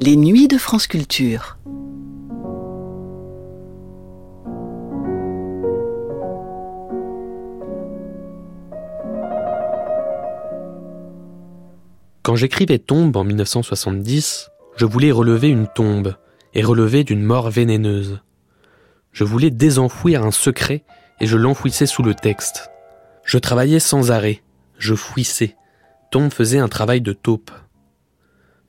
Les nuits de France Culture. Quand j'écrivais Tombe en 1970, je voulais relever une tombe et relever d'une mort vénéneuse. Je voulais désenfouir un secret et je l'enfouissais sous le texte. Je travaillais sans arrêt, je fouissais. Tombe faisait un travail de taupe.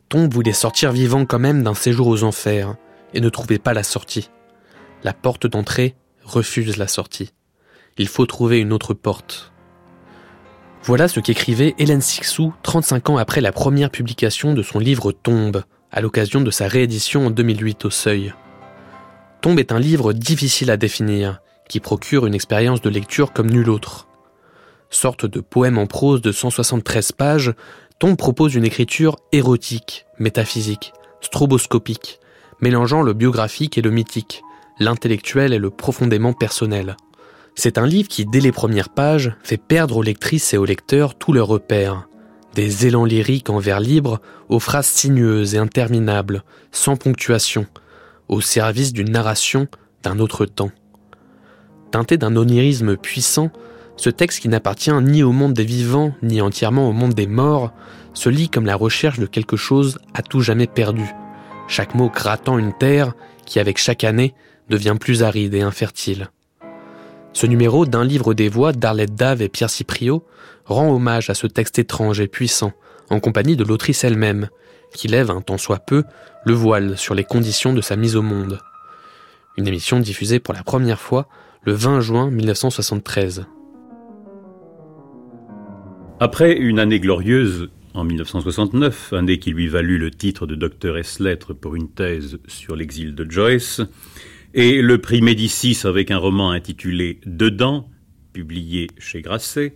Tombe voulait sortir vivant quand même d'un séjour aux enfers et ne trouvait pas la sortie. La porte d'entrée refuse la sortie. Il faut trouver une autre porte. Voilà ce qu'écrivait Hélène Sixou 35 ans après la première publication de son livre Tombe, à l'occasion de sa réédition en 2008 au Seuil. Tombe est un livre difficile à définir, qui procure une expérience de lecture comme nulle autre. Sorte de poème en prose de 173 pages, Tombe propose une écriture érotique, métaphysique, stroboscopique, mélangeant le biographique et le mythique, l'intellectuel et le profondément personnel. C'est un livre qui, dès les premières pages, fait perdre aux lectrices et aux lecteurs tous leurs repères. Des élans lyriques en vers libre, aux phrases sinueuses et interminables, sans ponctuation, au service d'une narration d'un autre temps. Teinté d'un onirisme puissant, ce texte qui n'appartient ni au monde des vivants, ni entièrement au monde des morts, se lit comme la recherche de quelque chose à tout jamais perdu, chaque mot grattant une terre qui, avec chaque année, devient plus aride et infertile. Ce numéro d'un livre des voix d'Arlette Dave et Pierre Cypriot rend hommage à ce texte étrange et puissant, en compagnie de l'autrice elle-même, qui lève un tant soit peu le voile sur les conditions de sa mise au monde. Une émission diffusée pour la première fois le 20 juin 1973. Après une année glorieuse en 1969, année qui lui valut le titre de docteur S lettres pour une thèse sur l'exil de Joyce, et le prix Médicis avec un roman intitulé Dedans, publié chez Grasset,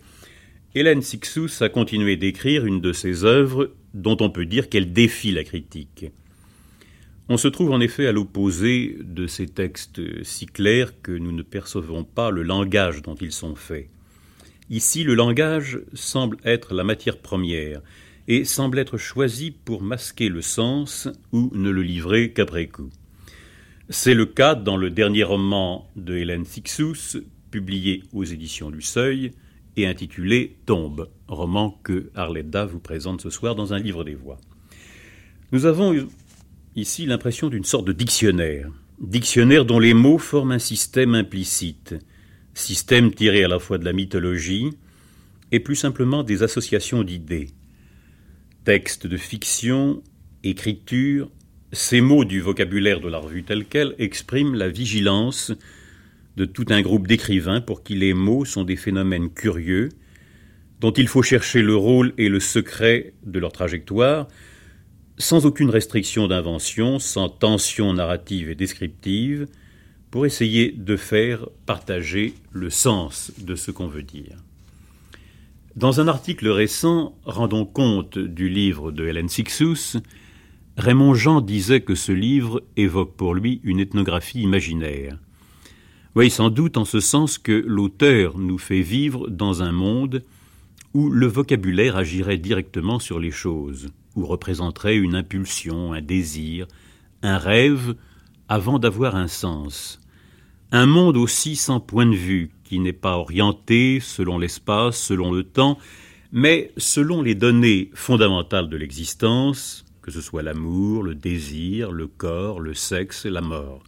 Hélène Sixous a continué d'écrire une de ses œuvres dont on peut dire qu'elle défie la critique. On se trouve en effet à l'opposé de ces textes si clairs que nous ne percevons pas le langage dont ils sont faits. Ici, le langage semble être la matière première et semble être choisi pour masquer le sens ou ne le livrer qu'après coup. C'est le cas dans le dernier roman de Hélène Sixous, publié aux éditions du Seuil et intitulé Tombe, roman que Arletta vous présente ce soir dans un livre des voix. Nous avons ici l'impression d'une sorte de dictionnaire, dictionnaire dont les mots forment un système implicite, système tiré à la fois de la mythologie et plus simplement des associations d'idées. Texte de fiction, écriture, ces mots du vocabulaire de la revue telle qu'elle expriment la vigilance de tout un groupe d'écrivains pour qui les mots sont des phénomènes curieux, dont il faut chercher le rôle et le secret de leur trajectoire, sans aucune restriction d'invention, sans tension narrative et descriptive, pour essayer de faire partager le sens de ce qu'on veut dire. Dans un article récent rendons compte du livre de Hélène Sixous, Raymond Jean disait que ce livre évoque pour lui une ethnographie imaginaire. Oui, sans doute en ce sens que l'auteur nous fait vivre dans un monde où le vocabulaire agirait directement sur les choses, où représenterait une impulsion, un désir, un rêve, avant d'avoir un sens. Un monde aussi sans point de vue, qui n'est pas orienté selon l'espace, selon le temps, mais selon les données fondamentales de l'existence, que ce soit l'amour, le désir, le corps, le sexe, la mort.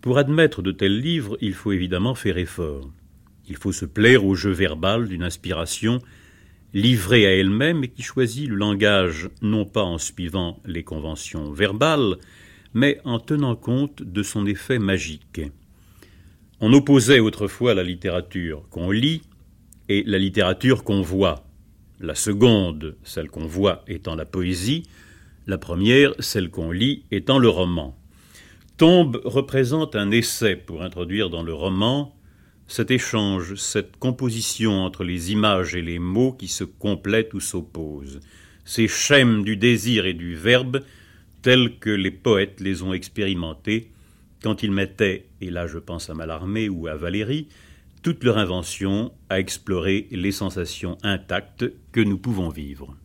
Pour admettre de tels livres, il faut évidemment faire effort. Il faut se plaire au jeu verbal d'une inspiration livrée à elle-même et qui choisit le langage non pas en suivant les conventions verbales, mais en tenant compte de son effet magique. On opposait autrefois la littérature qu'on lit et la littérature qu'on voit la seconde, celle qu'on voit, étant la poésie, la première, celle qu'on lit, étant le roman. Tombe représente un essai pour introduire dans le roman cet échange, cette composition entre les images et les mots qui se complètent ou s'opposent, ces schèmes du désir et du verbe tels que les poètes les ont expérimentés quand ils mettaient, et là je pense à Mallarmé ou à Valérie, toute leur invention à explorer les sensations intactes que nous pouvons vivre.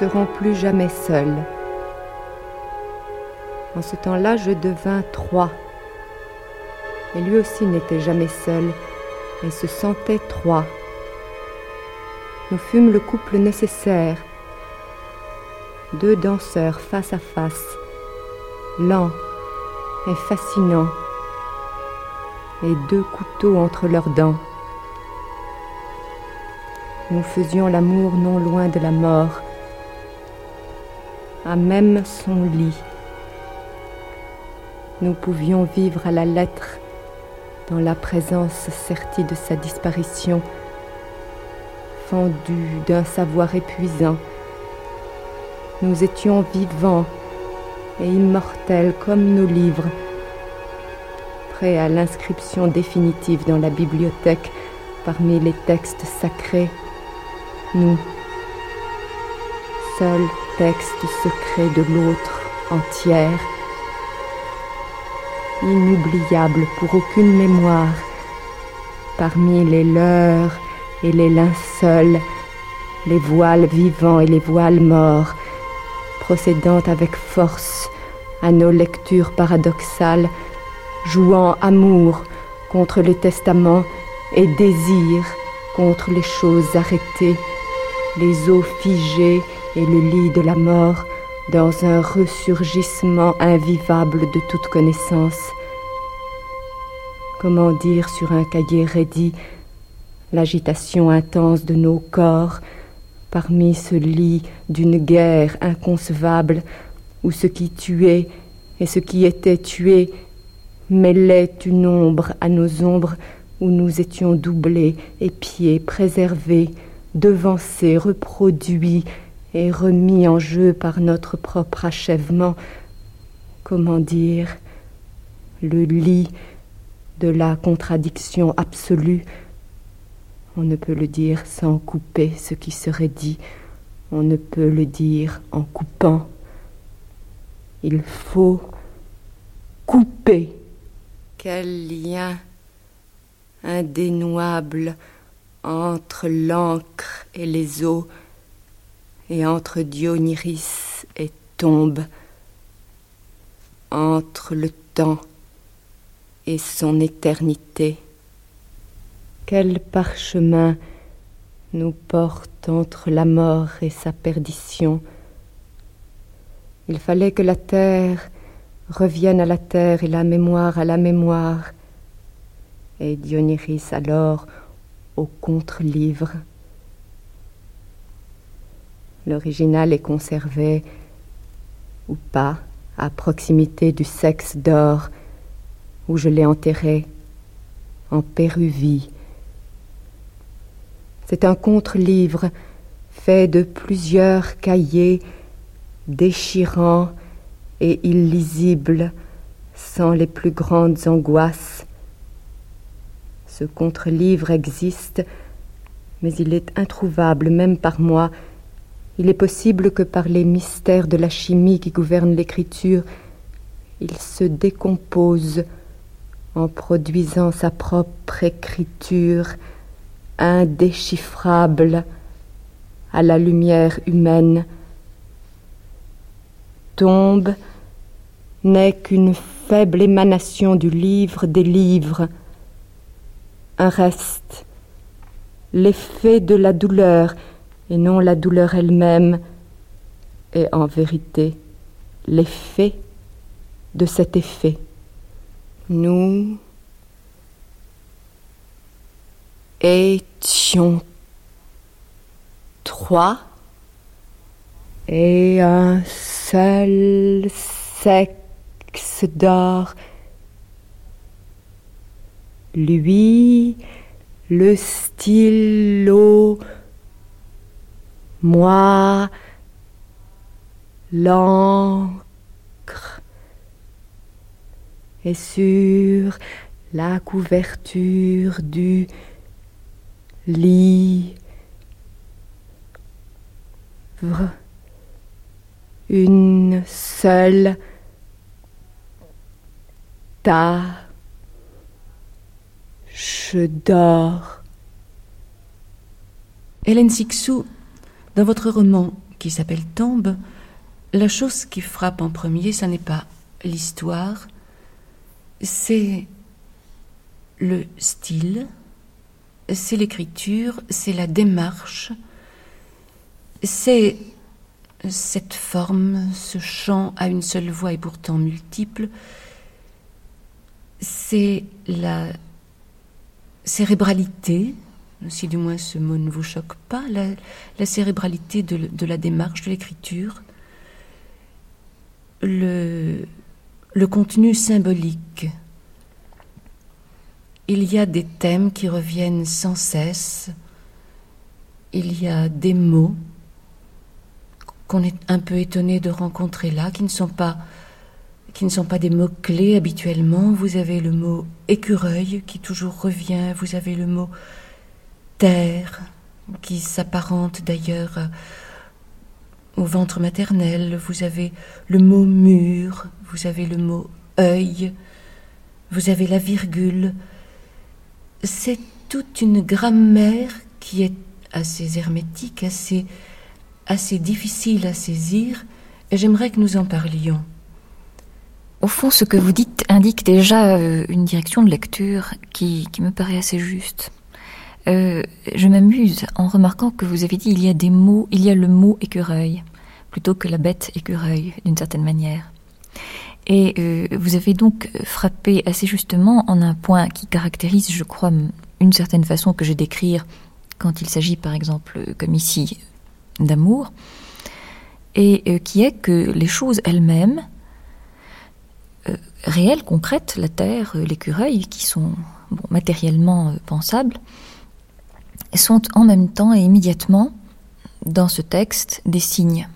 Serons plus jamais seuls. En ce temps-là, je devins trois. Et lui aussi n'était jamais seul et se sentait trois. Nous fûmes le couple nécessaire. Deux danseurs face à face, lents et fascinants, et deux couteaux entre leurs dents. Nous faisions l'amour non loin de la mort, même son lit. Nous pouvions vivre à la lettre dans la présence certie de sa disparition, fendue d'un savoir épuisant. Nous étions vivants et immortels comme nos livres, prêts à l'inscription définitive dans la bibliothèque parmi les textes sacrés nous, seul texte secret de l'autre entière, inoubliable pour aucune mémoire, parmi les leurs et les linceuls, les voiles vivants et les voiles morts, procédant avec force à nos lectures paradoxales, jouant amour contre les testaments et désir contre les choses arrêtées les eaux figées et le lit de la mort dans un ressurgissement invivable de toute connaissance. Comment dire sur un cahier raidi l'agitation intense de nos corps parmi ce lit d'une guerre inconcevable où ce qui tuait et ce qui était tué mêlait une ombre à nos ombres où nous étions doublés, épiés, préservés, devancé, reproduit et remis en jeu par notre propre achèvement, comment dire, le lit de la contradiction absolue. On ne peut le dire sans couper ce qui serait dit, on ne peut le dire en coupant. Il faut couper. Quel lien indénouable entre l'encre et les eaux, et entre Dionyris et tombe, entre le temps et son éternité. Quel parchemin nous porte entre la mort et sa perdition? Il fallait que la terre revienne à la terre et la mémoire à la mémoire. Et Dionyris alors au contre-livre. L'original est conservé ou pas à proximité du sexe d'or où je l'ai enterré en Péruvie. C'est un contre-livre fait de plusieurs cahiers déchirants et illisibles sans les plus grandes angoisses ce contre-livre existe, mais il est introuvable même par moi. Il est possible que par les mystères de la chimie qui gouvernent l'écriture, il se décompose en produisant sa propre écriture indéchiffrable à la lumière humaine. Tombe n'est qu'une faible émanation du livre des livres, un reste, l'effet de la douleur et non la douleur elle-même est en vérité l'effet de cet effet. Nous étions trois et un seul sexe d'or lui, le stylo, moi, l'encre, et sur la couverture du lit, une seule ta je dors. Hélène Sixou, dans votre roman qui s'appelle Tombe, la chose qui frappe en premier, ce n'est pas l'histoire, c'est le style, c'est l'écriture, c'est la démarche, c'est cette forme, ce chant à une seule voix et pourtant multiple, c'est la cérébralité, si du moins ce mot ne vous choque pas, la, cérébralité de, la démarche, de l'écriture, le, contenu symbolique. Il y a des thèmes qui reviennent sans cesse, il y a des mots qu'on est un peu étonné de rencontrer là, qui ne sont pas qui ne sont pas des mots-clés habituellement. Vous avez le mot écureuil qui toujours revient, vous avez le mot terre qui s'apparente d'ailleurs au ventre maternel, vous avez le mot mur, vous avez le mot œil, vous avez la virgule. C'est toute une grammaire qui est assez hermétique, assez assez difficile à saisir, et j'aimerais que nous en parlions. Au fond, ce que vous dites indique déjà euh, une direction de lecture qui, me paraît assez juste. Euh, je m'amuse en remarquant que vous avez dit il y a des mots, il y a le mot écureuil plutôt que la bête écureuil d'une certaine manière. Et euh, vous avez donc frappé assez justement en un point qui caractérise, je crois, une certaine façon que j'ai d'écrire quand il s'agit, par exemple, comme ici, d'amour, et euh, qui est que les choses elles-mêmes, réelles, concrètes, la terre, l'écureuil, qui sont matériellement pensables, sont en même temps et immédiatement dans ce texte des signes.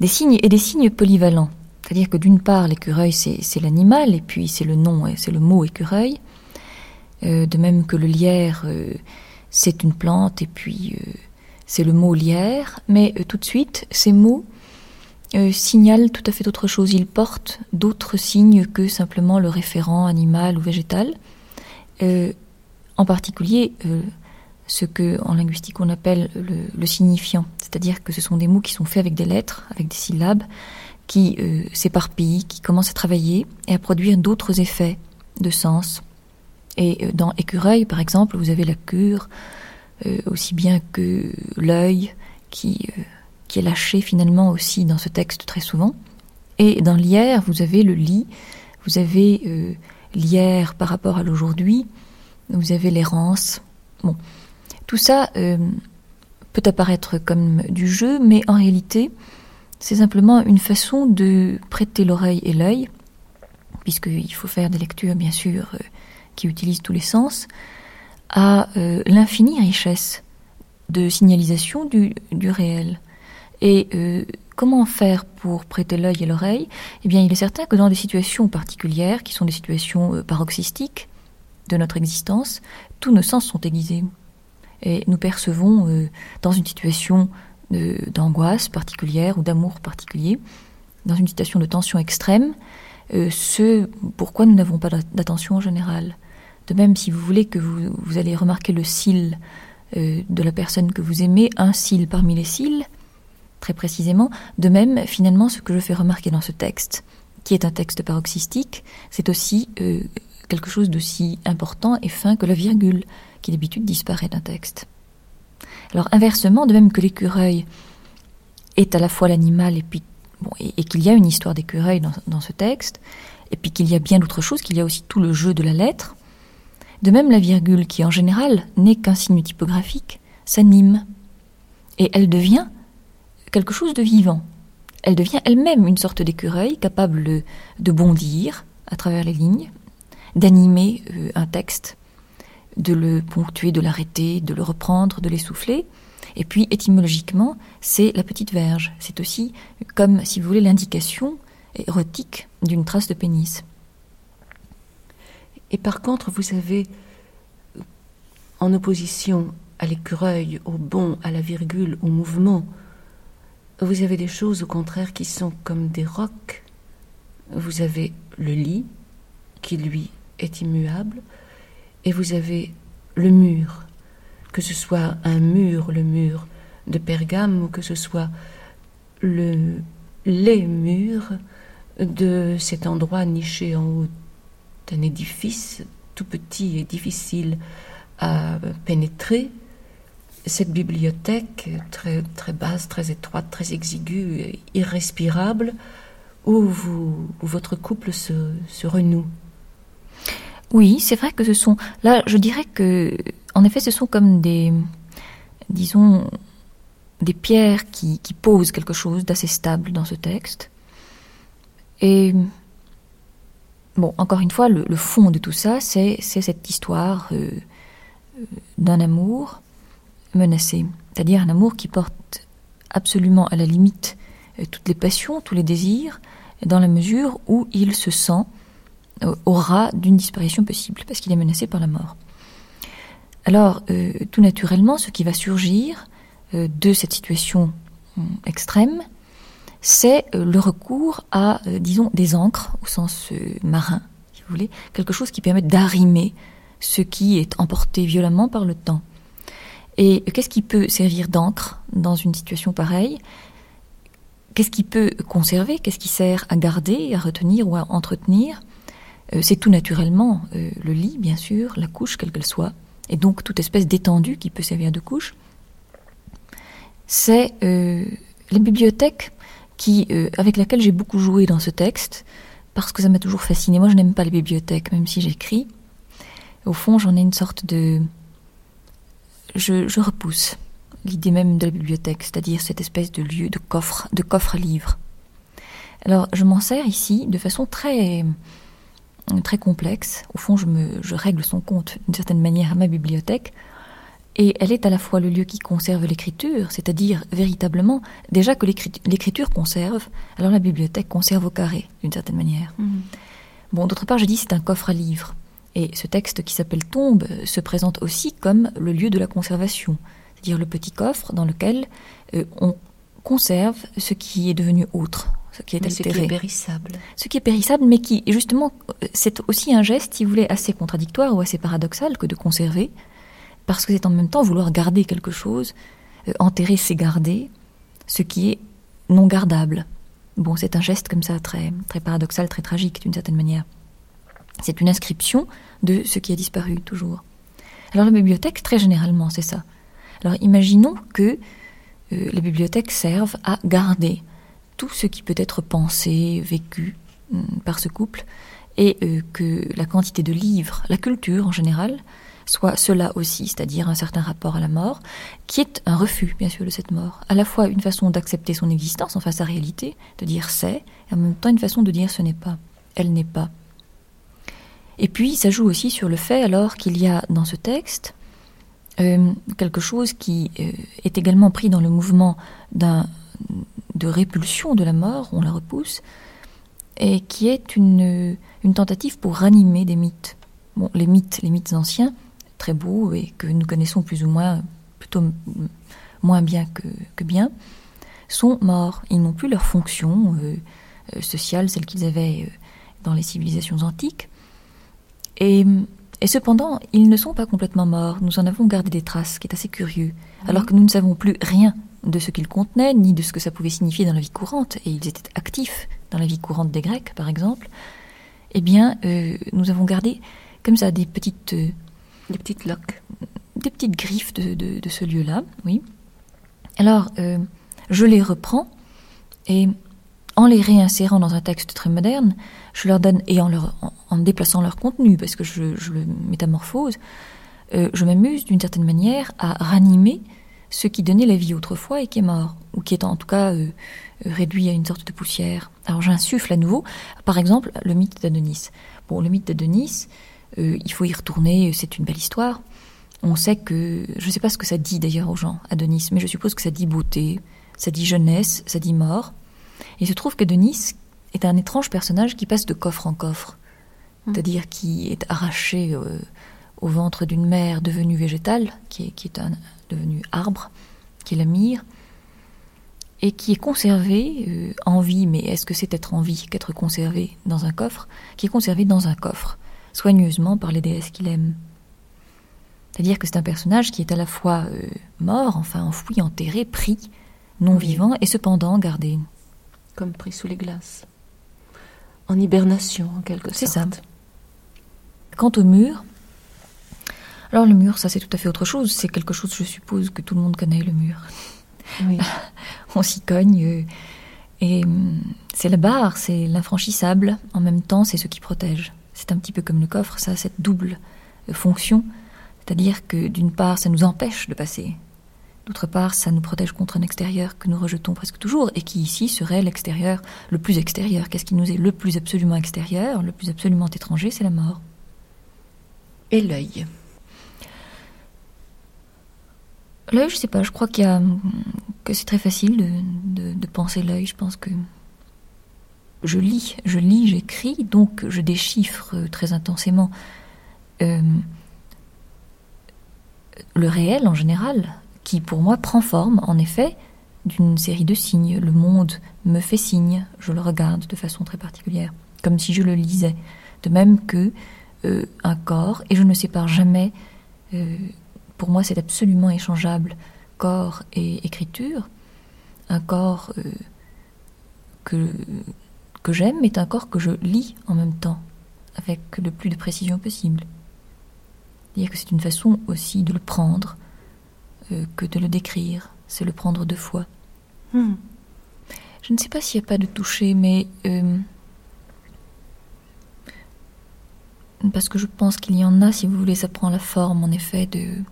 Des signes et des signes polyvalents. C'est-à-dire que d'une part, l'écureuil, c'est l'animal, et puis c'est le nom, c'est le mot écureuil. de même que le lierre, c'est une plante, et puis c'est le mot lierre, mais euh, tout de suite, ces mots euh, signalent tout à fait autre chose. Ils portent d'autres signes que simplement le référent animal ou végétal. Euh, en particulier, ce que en linguistique on appelle le, signifiant, c'est-à-dire que ce sont des mots qui sont faits avec des lettres, avec des syllabes, qui s'éparpillent, qui commencent à travailler et à produire d'autres effets de sens. Et dans écureuil, par exemple, vous avez la cure, euh, aussi bien que l'œil qui, euh, qui est lâché finalement aussi dans ce texte très souvent. Et dans l'hier, vous avez le lit, vous avez euh, l'hier par rapport à l'aujourd'hui, vous avez l'errance. Bon, tout ça peut apparaître comme du jeu, mais en réalité, c'est simplement une façon de prêter l'oreille et l'œil, puisqu'il faut faire des lectures, bien sûr, qui utilisent tous les sens, à euh, l'infinie richesse de signalisation du, réel. Et euh, comment faire pour prêter l'œil et l'oreille? Eh bien, il est certain que dans des situations particulières, qui sont des situations euh, paroxystiques de notre existence, tous nos sens sont aiguisés. Et nous percevons, dans une situation d'angoisse particulière ou d'amour particulier, dans une situation de tension extrême, ce pourquoi nous n'avons pas d'attention en général. De même, si vous voulez que vous, allez remarquer le cil euh, de la personne que vous aimez, un cil parmi les cils, très précisément. De même, finalement, ce que je fais remarquer dans ce texte, qui est un texte paroxystique, c'est aussi euh, quelque chose d'aussi important et fin que la virgule, qui d'habitude disparaît d'un texte. Alors inversement, de même que l'écureuil est à la fois l'animal et qu'il y a une histoire d'écureuil dans, dans, ce texte, et puis qu'il y a bien d'autres choses, qu'il y a aussi tout le jeu de la lettre, de même, la virgule, qui en général n'est qu'un signe typographique, s'anime. Et elle devient quelque chose de vivant. Elle devient elle-même une sorte d'écureuil capable de bondir à travers les lignes, d'animer euh, un texte, de le ponctuer, de l'arrêter, de le reprendre, de l'essouffler. Et puis, étymologiquement, c'est la petite verge. C'est aussi comme, si vous voulez, l'indication érotique d'une trace de pénis. Et par contre, vous avez, en opposition à l'écureuil, au bon, à la virgule, au mouvement, vous avez des choses au contraire qui sont comme des rocs. Vous avez le lit, qui lui est immuable, et vous avez le mur, que ce soit un mur, le mur de Pergame ou que ce soit le, les murs de cet endroit niché en haut d'un édifice tout petit et difficile à pénétrer, cette bibliothèque très, très basse, très étroite, très exiguë, irrespirable, où, vous, votre couple se, se renoue. Oui, c'est vrai que ce sont. Là, je dirais que, en effet, ce sont comme des, disons, des pierres qui, posent quelque chose d'assez stable dans ce texte. Et bon, encore une fois, le, fond de tout ça, c'est cette histoire euh, euh, d'un amour menacé, c'est-à-dire un amour qui porte absolument à la limite euh, toutes les passions, tous les désirs, dans la mesure où il se sent au ras d'une disparition possible, parce qu'il est menacé par la mort. Alors, tout naturellement, ce qui va surgir de cette situation extrême, c'est euh, le recours à, euh, disons, des encres au sens euh, marin, si vous voulez, quelque chose qui permet d'arrimer ce qui est emporté violemment par le temps. Et qu'est-ce qui peut servir d'encre dans une situation pareille? Qu'est-ce qui peut conserver? Qu'est-ce qui sert à garder, à retenir ou à entretenir? C'est tout naturellement le lit, bien sûr, la couche, quelle qu'elle soit, et donc toute espèce d'étendue qui peut servir de couche. C'est les bibliothèques qui, euh, avec laquelle j'ai beaucoup joué dans ce texte, parce que ça m'a toujours fasciné. Moi, je n'aime pas les bibliothèques, même si j'écris. Au fond, j'en ai une sorte de... Je, repousse l'idée même de la bibliothèque, c'est-à-dire cette espèce de lieu de coffre, de coffre. Alors, je m'en sers ici de façon très très complexe. Au fond, je, me, je règle son compte d'une certaine manière à ma bibliothèque et elle est à la fois le lieu qui conserve l'écriture, c'est-à-dire véritablement, déjà que l'écriture conserve, alors la bibliothèque conserve au carré, d'une certaine manière. Mhm. Bon, d'autre part, je dis c'est un coffre à livres. Et ce texte qui s'appelle Tombe se présente aussi comme le lieu de la conservation, c'est-à-dire le petit coffre dans lequel euh, on conserve ce qui est devenu autre, ce qui est altéré. Ce qui est périssable. Ce qui est périssable, mais qui, justement, c'est aussi un geste, si vous voulez, assez contradictoire ou assez paradoxal que de conserver, parce que c'est en même temps vouloir garder quelque chose, euh, enterrer, c'est garder, ce qui est non gardable. Bon, c'est un geste comme ça très, très paradoxal, très tragique d'une certaine manière. C'est une inscription de ce qui a disparu toujours. Alors la bibliothèque, très généralement, c'est ça. Alors imaginons que euh, les bibliothèques servent à garder tout ce qui peut être pensé, vécu hum, par ce couple, et euh, que la quantité de livres, la culture en général, soit cela aussi, c'est-à-dire un certain rapport à la mort, qui est un refus, bien sûr, de cette mort. À la fois une façon d'accepter son existence, enfin sa réalité, de dire c'est, et en même temps une façon de dire ce n'est pas, elle n'est pas. Et puis, ça joue aussi sur le fait, alors, qu'il y a dans ce texte euh, quelque chose qui euh, est également pris dans le mouvement d'un, de répulsion de la mort, on la repousse, et qui est une, une tentative pour ranimer des mythes. Bon, les mythes, les mythes anciens, très beaux et que nous connaissons plus ou moins, plutôt moins bien que, bien, sont morts. Ils n'ont plus leur fonction euh, euh, sociale, celle qu'ils avaient euh, dans les civilisations antiques. Et, et, cependant, ils ne sont pas complètement morts. Nous en avons gardé des traces, ce qui est assez curieux. Alors que nous ne savons plus rien de ce qu'ils contenaient, ni de ce que ça pouvait signifier dans la vie courante, et ils étaient actifs dans la vie courante des Grecs, par exemple, eh bien, nous avons gardé comme ça des petites des petites loques. Des petites griffes de, ce lieu-là, oui. Alors, euh, je les reprends et en les réinsérant dans un texte très moderne, je leur donne, et en, leur, en, déplaçant leur contenu, parce que je, le métamorphose, euh, je m'amuse d'une certaine manière à ranimer ce qui donnait la vie autrefois et qui est mort, ou qui est en tout cas euh, réduit à une sorte de poussière. Alors j'insuffle à nouveau, par exemple, le mythe d'Adonis. Bon, le mythe d'Adonis, euh, il faut y retourner, c'est une belle histoire. On sait que, je ne sais pas ce que ça dit d'ailleurs aux gens, Adonis, mais je suppose que ça dit beauté, ça dit jeunesse, ça dit mort. Et il se trouve qu'Adonis est un étrange personnage qui passe de coffre en coffre, hum. c'est-à-dire qui est arraché euh, au ventre d'une mère devenue végétale, qui est, qui est un, devenu arbre, qui est la myrrhe, et qui est conservé euh, en vie, mais est-ce que c'est être en vie qu'être conservé dans un coffre Qui est conservé dans un coffre soigneusement par les déesses qu'il aime. C'est-à-dire que c'est un personnage qui est à la fois euh, mort, enfin enfoui, enterré, pris, non vivant, et cependant gardé. Comme pris sous les glaces. En hibernation, en quelque sorte. C'est ça. Quant au mur, alors le mur, ça c'est tout à fait autre chose. C'est quelque chose, je suppose, que tout le monde connaît, le mur. Oui. On s'y cogne. euh, et hum, c'est la barre, c'est l'infranchissable. En même temps, c'est ce qui protège. C'est un petit peu comme le coffre, ça a cette double euh, fonction. C'est-à-dire que d'une part, ça nous empêche de passer. D'autre part, ça nous protège contre un extérieur que nous rejetons presque toujours et qui ici serait l'extérieur le plus extérieur. Qu'est-ce qui nous est le plus absolument extérieur, le plus absolument étranger C'est la mort. Et l'œil. L'œil, je sais pas, je crois que c'est très facile de, penser l'œil. Je pense que je lis, je lis, j'écris, donc je déchiffre euh, très intensément euh, le réel en général, qui pour moi prend forme, en effet, d'une série de signes. Le monde me fait signe, je le regarde de façon très particulière, comme si je le lisais. De même que euh, un corps, et je ne sépare jamais pour moi, c'est absolument échangeable, corps et écriture. Un corps euh, que, que j'aime est un corps que je lis en même temps, avec le plus de précision possible. C'est-à-dire que c'est une façon aussi de le prendre euh, que de le décrire. C'est le prendre deux fois. Hmm. Je ne sais pas s'il n'y a pas de toucher, mais euh, parce que je pense qu'il y en a, si vous voulez, ça prend la forme en effet de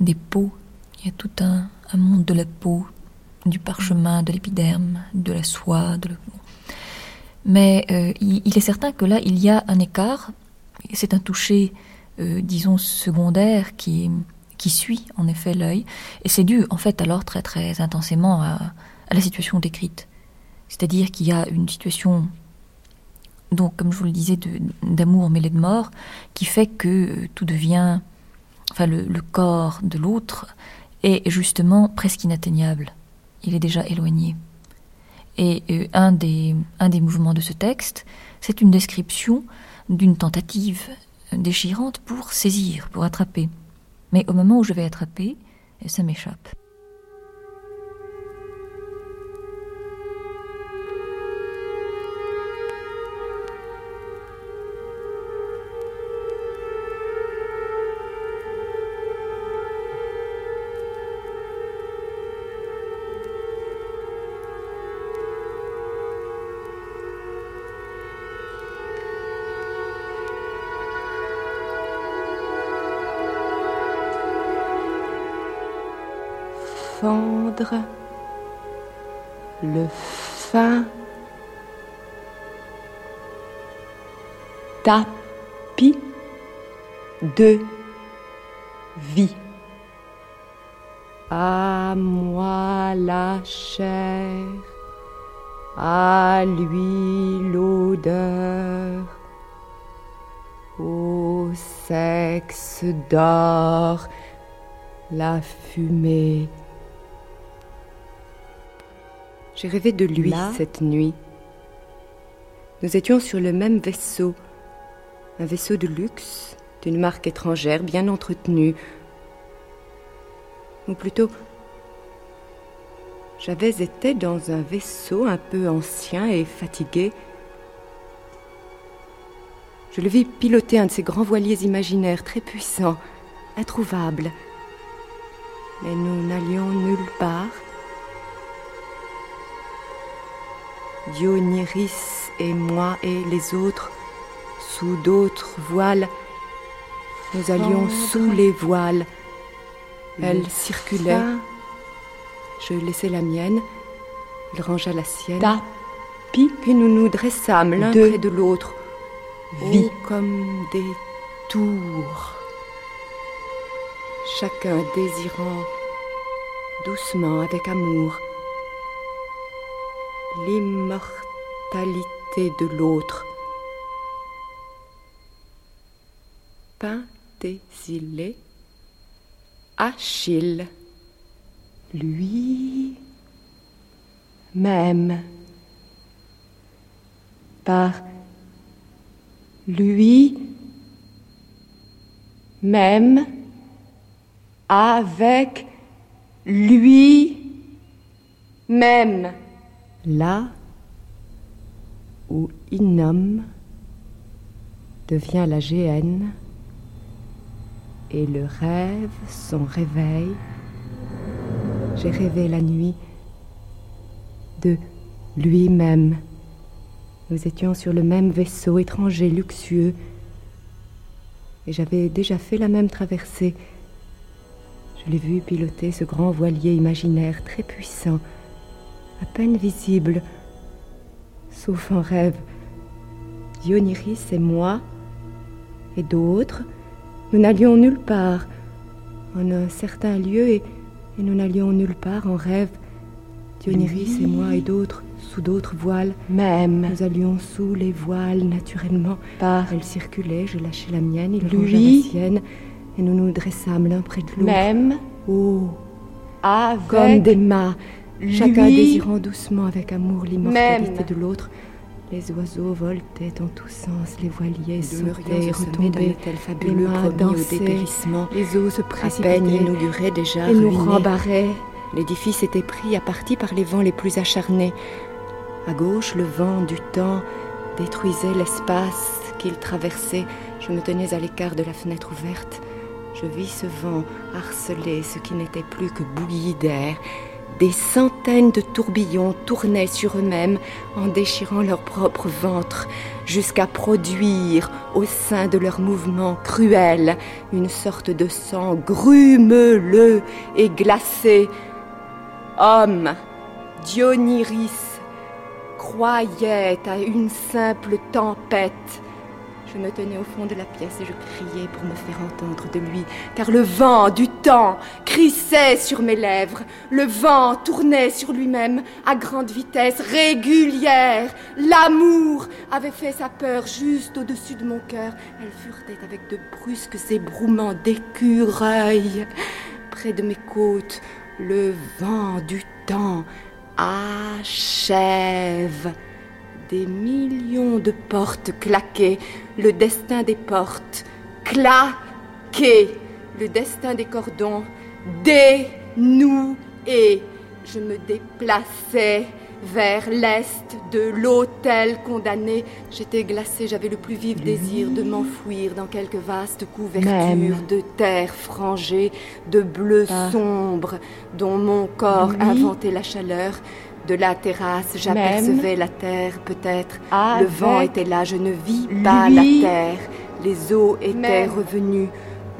des peaux. Il y a tout un, monde de la peau, du parchemin, de l'épiderme, de la soie. De le- Mais euh, il, est certain que là, il y a un écart. C'est un toucher, euh, disons, secondaire qui, qui suit en effet l'œil. Et c'est dû, en fait, alors très très intensément à, la situation décrite. C'est-à-dire qu'il y a une situation, donc, comme je vous le disais, d'amour mêlé de mort, qui fait que euh, tout devient enfin le, corps de l'autre est justement presque inatteignable. Il est déjà éloigné. Et euh, un, des, un des mouvements de ce texte, c'est une description d'une tentative déchirante pour saisir, pour attraper. Mais au moment où je vais attraper, ça m'échappe. Tapis de vie. À moi la chair, à lui l'odeur, au sexe d'or la fumée. J'ai rêvé de lui cette nuit. Nous étions sur le même vaisseau, un vaisseau de luxe, d'une marque étrangère bien entretenue. Ou plutôt, j'avais été dans un vaisseau un peu ancien et fatigué. Je le vis piloter un de ces grands voiliers imaginaires très puissants, introuvables. Mais nous n'allions nulle part. Dionyris et moi et les autres, sous d'autres voiles, nous allions sous les voiles. Elle circulait. Je laissai la mienne. Il rangea la sienne. Puis nous nous dressâmes l'un près de l'autre. Vie comme des tours. Chacun désirant doucement avec amour l'immortalité de l'autre. Pentésilé, Achille, lui même, par lui même avec lui même. Là où Innom devient la GN et le rêve son réveil, j'ai rêvé la nuit de lui-même. Nous étions sur le même vaisseau étranger luxueux et j'avais déjà fait la même traversée. Je l'ai vu piloter ce grand voilier imaginaire très puissant, à peine visible, sauf en rêve. Dionyris et moi, et d'autres, nous n'allions nulle part, en un certain lieu, et, et nous n'allions nulle part en rêve. Dionyris et moi et d'autres, sous d'autres voiles. Même. Nous allions sous les voiles, naturellement. Par. Elle circulait, je lâchai la mienne, il lui, la sienne, et nous nous dressâmes l'un près de l'autre. Même. Oh. Avec. Comme des mâts, chacun désirant doucement avec amour l'immortalité de l'autre. Les oiseaux voltaient en tous sens, les voiliers sautaient et retombaient, les mains dansaient, les eaux se précipitaient, inauguraient déjà, et nous rembarraient. L'édifice était pris à partie par les vents les plus acharnés. À gauche, le vent du temps détruisait l'espace qu'il traversait. Je me tenais à l'écart de la fenêtre ouverte. Je vis ce vent harceler ce qui n'était plus que bouillie d'air. Des centaines de tourbillons tournaient sur eux-mêmes en déchirant leur propre ventre jusqu'à produire au sein de leur mouvement cruel une sorte de sang grumeleux et glacé Homme, Dionyris croyait à une simple tempête. Je me tenais au fond de la pièce et je criais pour me faire entendre de lui, car le vent du temps crissait sur mes lèvres. Le vent tournait sur lui-même à grande vitesse, régulière. L'amour avait fait sa peur juste au-dessus de mon cœur. Elle furetait avec de brusques ébrouements d'écureuil près de mes côtes le vent du temps achève. Des millions de portes claquées, le destin des portes claqué, le destin des cordons dénoué. Je me déplaçais vers l'est de l'hôtel condamné. J'étais glacée, j'avais le plus vif désir de m'enfouir dans quelque vaste couverture de terre frangée, de bleu sombre, dont mon corps inventait la chaleur. De la terrasse, j'apercevais la terre, peut-être. Le vent était là, je ne vis pas la terre. Les eaux étaient revenues.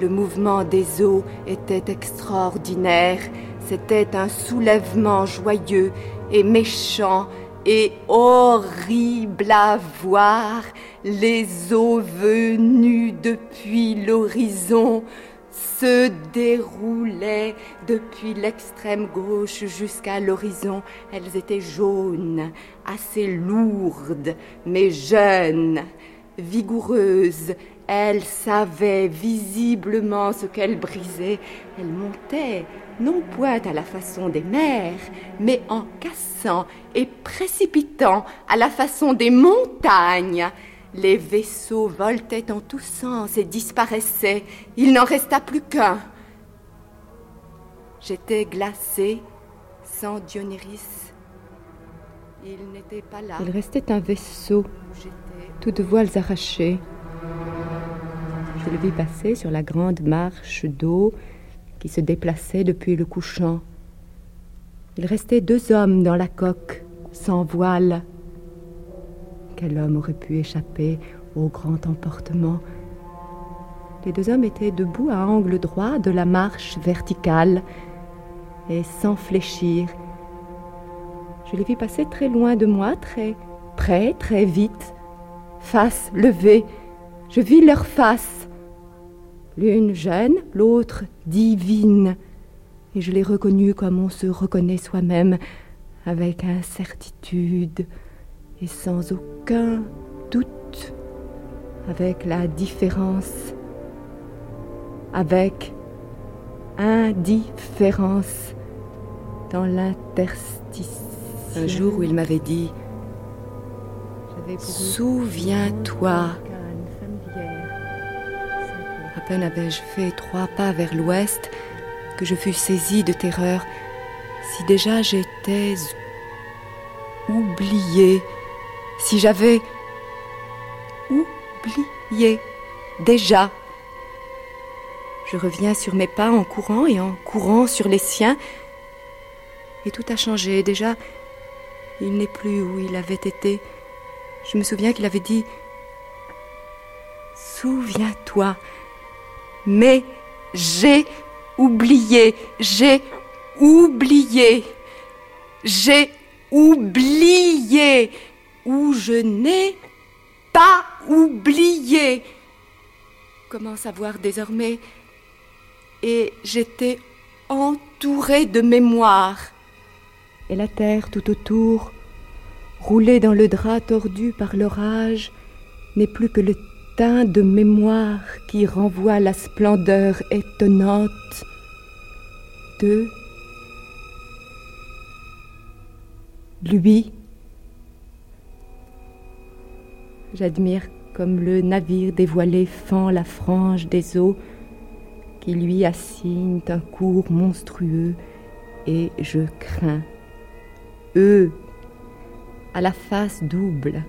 Le mouvement des eaux était extraordinaire. C'était un soulèvement joyeux et méchant et horrible à voir, les eaux venues depuis l'horizon se déroulaient depuis l'extrême gauche jusqu'à l'horizon. Elles étaient jaunes, assez lourdes, mais jeunes, vigoureuses. Elles savaient visiblement ce qu'elles brisaient. Elles montaient, non point à la façon des mers, mais en cassant et précipitant à la façon des montagnes. Les vaisseaux voltaient en tous sens et disparaissaient. Il n'en resta plus qu'un. J'étais glacé, sans Dionyris. Il n'était pas là. Il restait un vaisseau, toutes voiles arrachées. Je le vis passer sur la grande marche d'eau qui se déplaçait depuis le couchant. Il restait deux hommes dans la coque, sans voile. Quel homme aurait pu échapper au grand emportement Les deux hommes étaient debout à angle droit de la marche verticale et sans fléchir. Je les vis passer très loin de moi, très près, très vite, face levée. Je vis leur face l'une jeune, l'autre divine, et je l'ai reconnue comme on se reconnaît soi-même, avec incertitude et sans aucun doute, avec la différence, avec indifférence dans l'interstice. Un jour où il m'avait dit Souviens-toi. à peine avais-je fait trois pas vers l'ouest que je fus saisie de terreur, si déjà j'étais oubliée, si j'avais oublié déjà. Je reviens sur mes pas en courant et en courant sur les siens, et tout a changé. Déjà, il n'est plus où il avait été. Je me souviens qu'il avait dit Souviens-toi, mais j'ai oublié, j'ai oublié, j'ai oublié, ou je n'ai pas oublié. Comment savoir désormais? Et j'étais entourée de mémoire. Et la terre tout autour, roulée dans le drap tordu par l'orage, n'est plus que le teint de mémoire qui renvoie la splendeur étonnante de lui. J'admire comme le navire dévoilé fend la frange des eaux qui lui assignent un cours monstrueux et je crains. Eux, à la face double,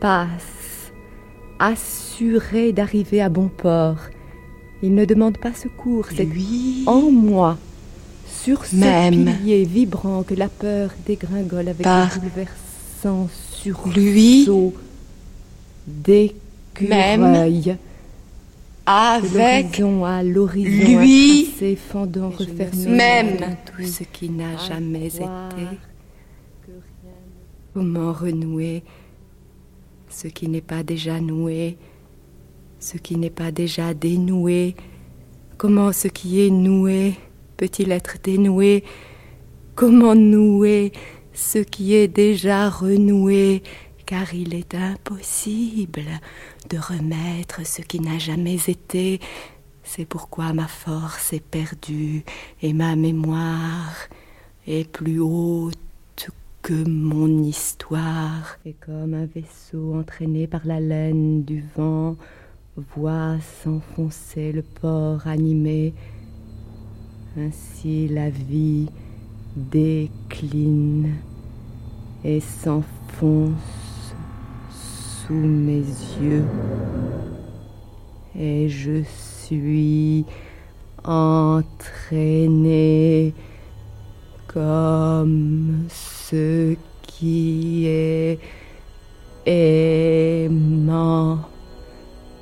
passent, assurés d'arriver à bon port. Ils ne demandent pas secours, c'est Lui en moi, sur ce Même. pilier vibrant que la peur dégringole avec Par un bouleversant sursaut Lui d'écureuil. avec à l'horizon lui, refermé même tout ce qui n'a jamais été. Comment renouer ce qui n'est pas déjà noué, ce qui n'est pas déjà dénoué? Comment ce qui est noué peut-il être dénoué? Comment nouer ce qui est déjà renoué? Car il est impossible de remettre ce qui n'a jamais été. C'est pourquoi ma force est perdue et ma mémoire est plus haute que mon histoire. Et comme un vaisseau entraîné par la laine du vent voit s'enfoncer le port animé, ainsi la vie décline et s'enfonce sous mes yeux. Et je suis entraîné comme ce qui est aimant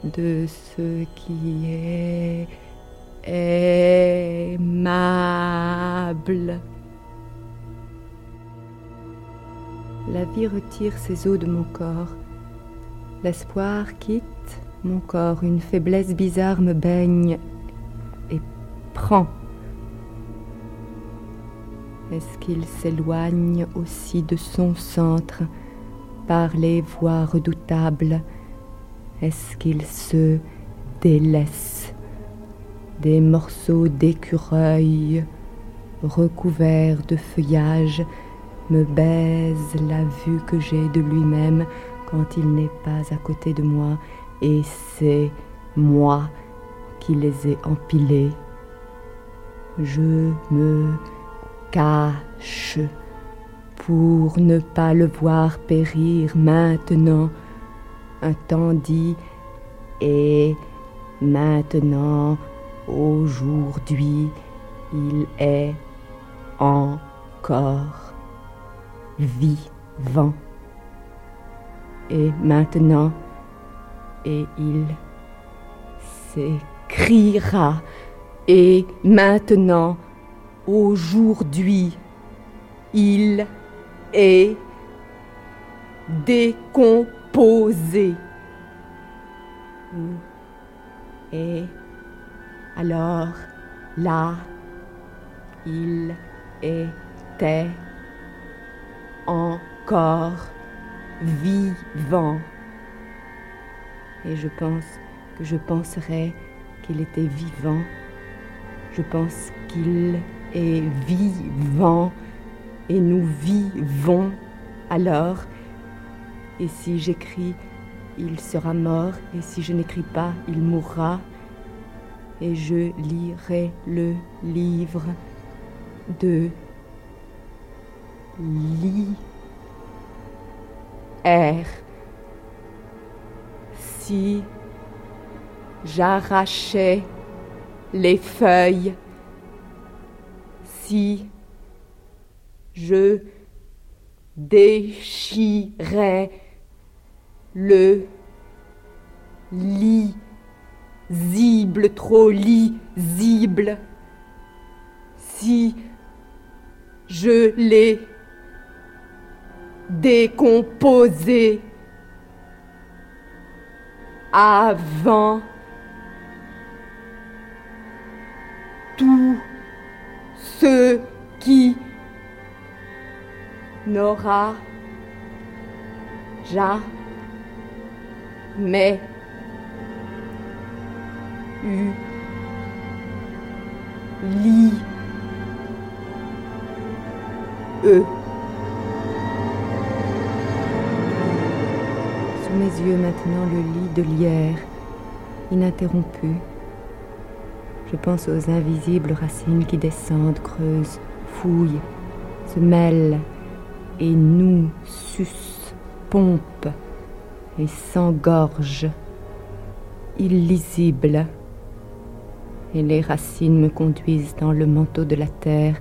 de ce qui est aimable. La vie retire ses os de mon corps. L'espoir quitte mon corps. Une faiblesse bizarre me baigne et prend. Est-ce qu'il s'éloigne aussi de son centre par les voies redoutables? Est-ce qu'il se délaisse Des morceaux d'écureuil recouverts de feuillage me baisent la vue que j'ai de lui-même quand il n'est pas à côté de moi et c'est moi qui les ai empilés. Je me cache pour ne pas le voir périr maintenant. Un temps dit et maintenant, aujourd'hui, il est encore vivant. Et maintenant, et il s'écriera. Et maintenant, aujourd'hui, il est décomposé. Et alors, là, il était encore vivant. Et je pense que je penserais qu'il était vivant. Je pense qu'il est vivant et nous vivons alors. Et si j'écris, il sera mort, et si je n'écris pas, il mourra. et je lirai le livre de l'I Si j'arrachais les feuilles, si je déchirais le lisible, trop lisible, si je l'ai décomposé avant tout ce qui n'aura jamais eu lit. Mes yeux maintenant le lit de lierre, ininterrompu. Je pense aux invisibles racines qui descendent, creusent, fouillent, se mêlent et nous, sus, pompe et s'engorge, illisible. Et les racines me conduisent dans le manteau de la terre,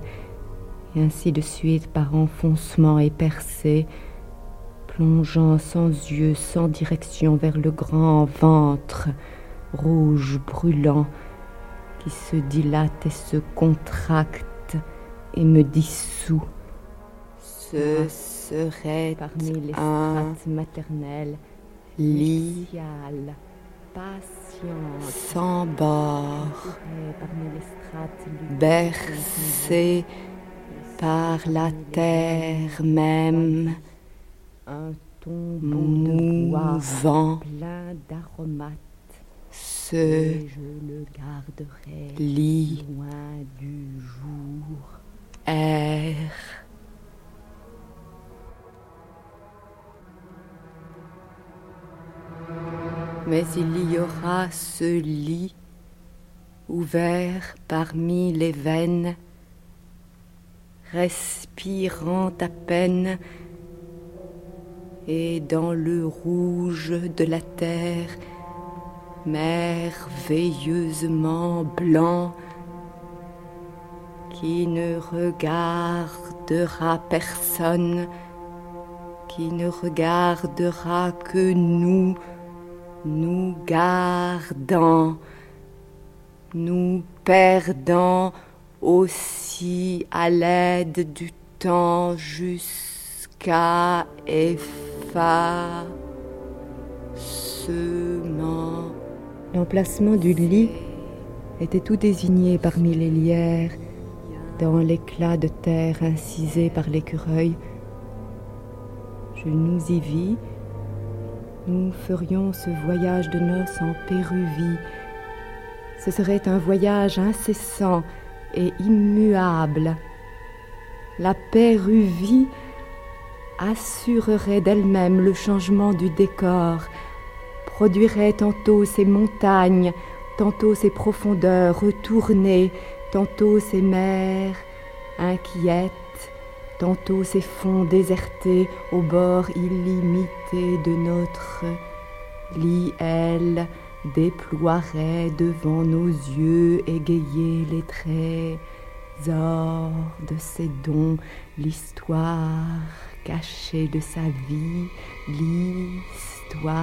et ainsi de suite par enfoncement et percée, plongeant sans yeux, sans direction vers le grand ventre, rouge, brûlant, qui se dilate et se contracte et me dissout. Ce serait parmi les strates maternelles, lit sans bord, bercé par la terre même, un mouvant, plein d'aromates. Ce je le garderai lit loin du jour, air. Mais il y aura ce lit ouvert parmi les veines, respirant à peine, dans le rouge de la terre, merveilleusement blanc, qui ne regardera personne, qui ne regardera que nous, nous gardant, nous perdant aussi à l'aide du temps jusqu'à L'emplacement du lit était tout désigné parmi les lierres, dans l'éclat de terre incisé par l'écureuil. Je nous y vis nous ferions ce voyage de noces en Péruvie. Ce serait un voyage incessant et immuable. La Péruvie assurerait d'elle-même le changement du décor, produirait tantôt ces montagnes, tantôt ces profondeurs retournées, tantôt ces mers inquiètes, tantôt ces fonds désertés au bord illimité de notre lit, elle déploierait devant nos yeux égayés les trésors de ses dons, l'histoire cachée de sa vie, l'histoire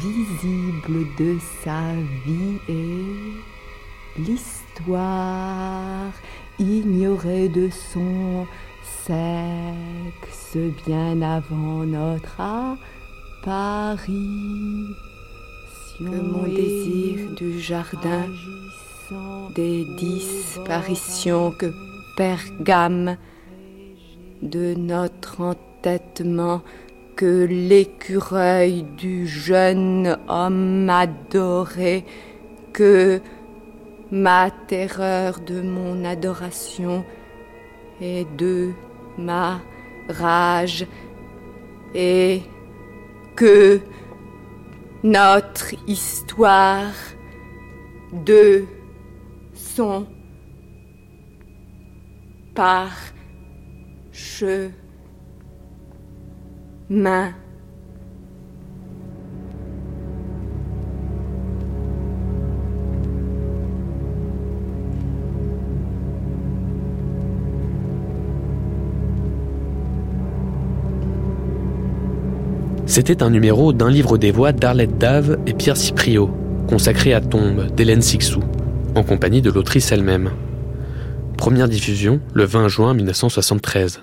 visible de sa vie et l'histoire ignoré de son sexe bien avant notre apparition. Que mon désir du jardin, des disparitions que Pergame, de notre entêtement, que l'écureuil du jeune homme adoré, que ma terreur de mon adoration et de ma rage et que notre histoire deux sont par chemin. C'était un numéro d'un livre des voix d'Arlette Dave et Pierre Cypriot, consacré à Tombe d'Hélène Sixou, en compagnie de l'autrice elle-même. Première diffusion le 20 juin 1973.